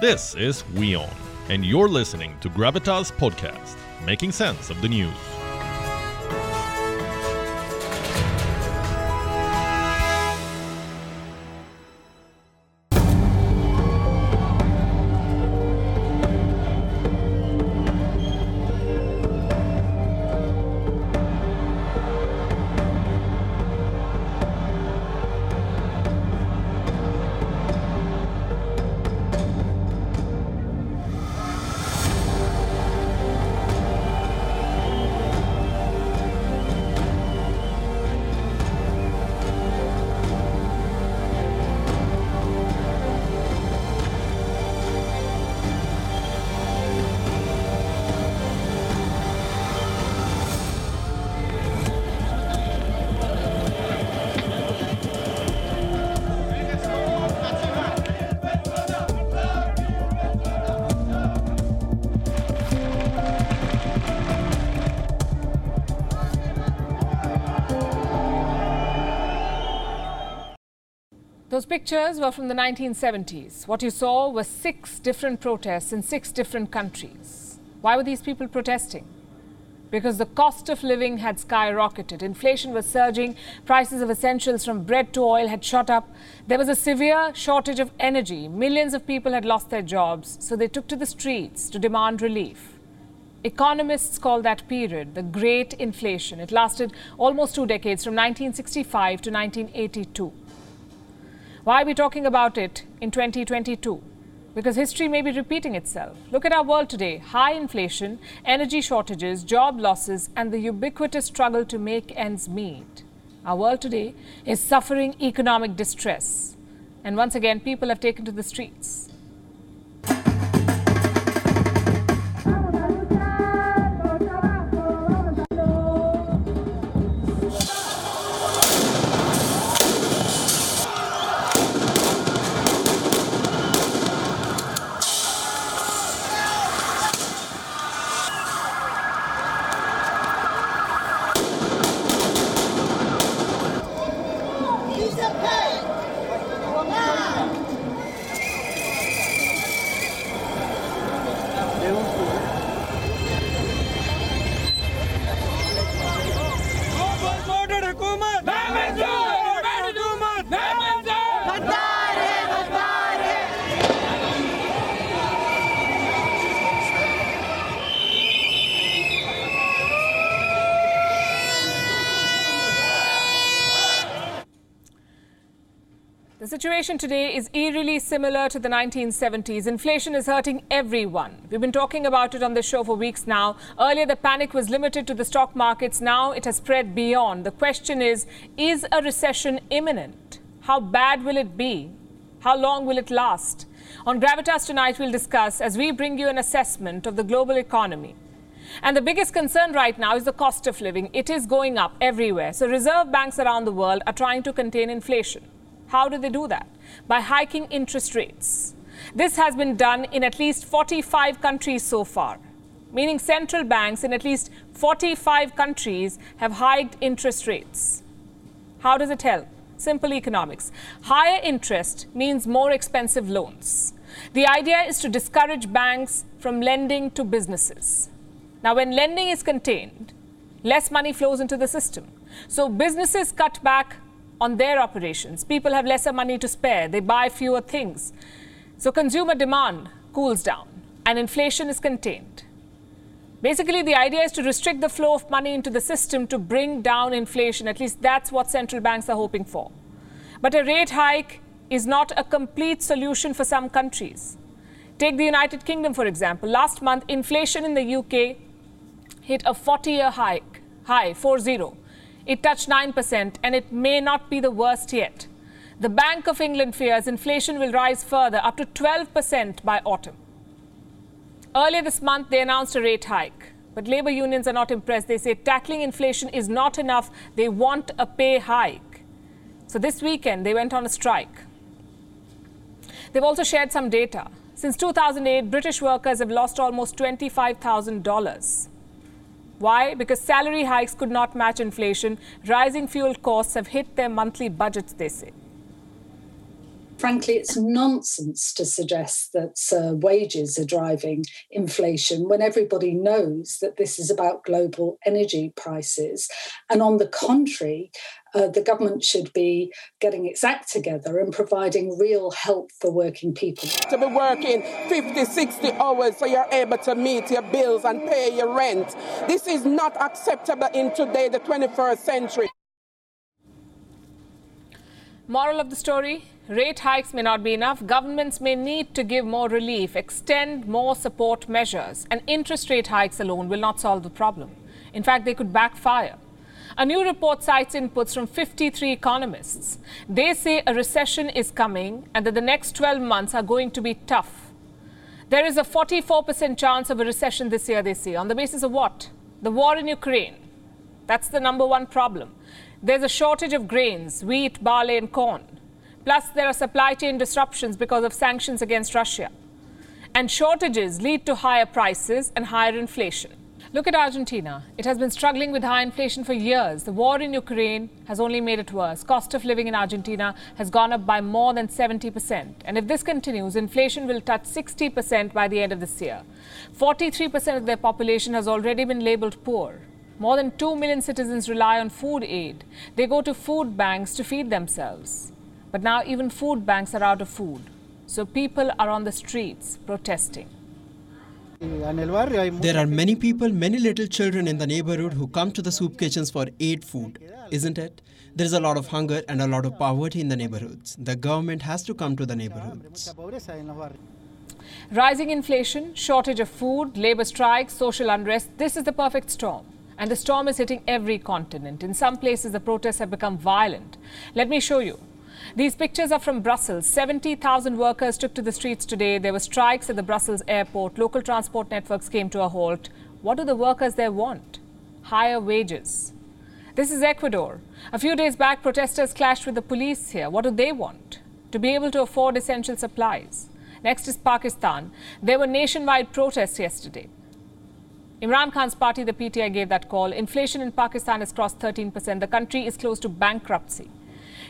This is WION, and you're listening to Gravitas Podcast, making sense of the news. Those pictures were from the 1970s. What you saw was six different protests in six different countries. Why were these people protesting? Because the cost of living had skyrocketed. Inflation was surging. Prices of essentials from bread to oil had shot up. There was a severe shortage of energy. Millions of people had lost their jobs. So they took to the streets to demand relief. Economists call that period the Great Inflation. It lasted almost two decades, from 1965 to 1982. Why are we talking about it in 2022? Because history may be repeating itself. Look at our world today high inflation, energy shortages, job losses, and the ubiquitous struggle to make ends meet. Our world today is suffering economic distress. And once again, people have taken to the streets. The situation today is eerily similar to the 1970s. Inflation is hurting everyone. We've been talking about it on this show for weeks now. Earlier, the panic was limited to the stock markets. Now it has spread beyond. The question is Is a recession imminent? How bad will it be? How long will it last? On Gravitas tonight, we'll discuss as we bring you an assessment of the global economy. And the biggest concern right now is the cost of living. It is going up everywhere. So, reserve banks around the world are trying to contain inflation. How do they do that? By hiking interest rates. This has been done in at least 45 countries so far, meaning central banks in at least 45 countries have hiked interest rates. How does it help? Simple economics. Higher interest means more expensive loans. The idea is to discourage banks from lending to businesses. Now, when lending is contained, less money flows into the system. So, businesses cut back on their operations. People have lesser money to spare, they buy fewer things. So, consumer demand cools down and inflation is contained. Basically, the idea is to restrict the flow of money into the system to bring down inflation. At least that's what central banks are hoping for. But a rate hike is not a complete solution for some countries. Take the United Kingdom, for example. Last month, inflation in the UK hit a 40 year hike, high, 4 It touched 9%, and it may not be the worst yet. The Bank of England fears inflation will rise further, up to 12% by autumn. Earlier this month, they announced a rate hike. But labor unions are not impressed. They say tackling inflation is not enough. They want a pay hike. So this weekend, they went on a strike. They've also shared some data. Since 2008, British workers have lost almost $25,000. Why? Because salary hikes could not match inflation. Rising fuel costs have hit their monthly budgets, they say. Frankly, it's nonsense to suggest that uh, wages are driving inflation when everybody knows that this is about global energy prices. And on the contrary, uh, the government should be getting its act together and providing real help for working people. To be working 50, 60 hours so you're able to meet your bills and pay your rent. This is not acceptable in today, the 21st century. Moral of the story rate hikes may not be enough. Governments may need to give more relief, extend more support measures, and interest rate hikes alone will not solve the problem. In fact, they could backfire. A new report cites inputs from 53 economists. They say a recession is coming and that the next 12 months are going to be tough. There is a 44% chance of a recession this year, they say. On the basis of what? The war in Ukraine. That's the number one problem. There's a shortage of grains, wheat, barley, and corn. Plus, there are supply chain disruptions because of sanctions against Russia. And shortages lead to higher prices and higher inflation. Look at Argentina. It has been struggling with high inflation for years. The war in Ukraine has only made it worse. Cost of living in Argentina has gone up by more than 70%. And if this continues, inflation will touch 60% by the end of this year. 43% of their population has already been labeled poor. More than 2 million citizens rely on food aid. They go to food banks to feed themselves. But now even food banks are out of food. So people are on the streets protesting. There are many people, many little children in the neighborhood who come to the soup kitchens for aid food, isn't it? There is a lot of hunger and a lot of poverty in the neighborhoods. The government has to come to the neighborhoods. Rising inflation, shortage of food, labor strikes, social unrest this is the perfect storm. And the storm is hitting every continent. In some places, the protests have become violent. Let me show you. These pictures are from Brussels. 70,000 workers took to the streets today. There were strikes at the Brussels airport. Local transport networks came to a halt. What do the workers there want? Higher wages. This is Ecuador. A few days back, protesters clashed with the police here. What do they want? To be able to afford essential supplies. Next is Pakistan. There were nationwide protests yesterday. Imran Khan's party, the PTI, gave that call. Inflation in Pakistan has crossed 13%. The country is close to bankruptcy.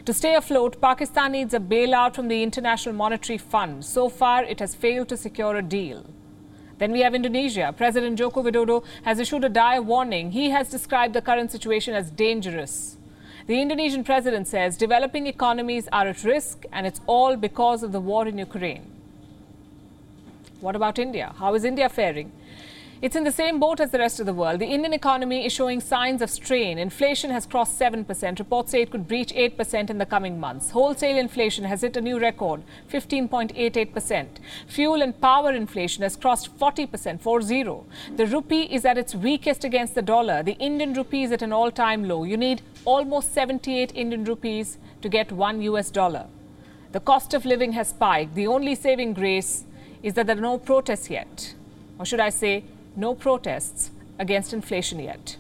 To stay afloat, Pakistan needs a bailout from the International Monetary Fund. So far, it has failed to secure a deal. Then we have Indonesia. President Joko Widodo has issued a dire warning. He has described the current situation as dangerous. The Indonesian president says developing economies are at risk and it's all because of the war in Ukraine. What about India? How is India faring? It's in the same boat as the rest of the world. The Indian economy is showing signs of strain. Inflation has crossed 7%. Reports say it could breach 8% in the coming months. Wholesale inflation has hit a new record, 15.88%. Fuel and power inflation has crossed 40%, 40. The rupee is at its weakest against the dollar. The Indian rupee is at an all-time low. You need almost 78 Indian rupees to get 1 US dollar. The cost of living has spiked. The only saving grace is that there are no protests yet. Or should I say, no protests against inflation yet.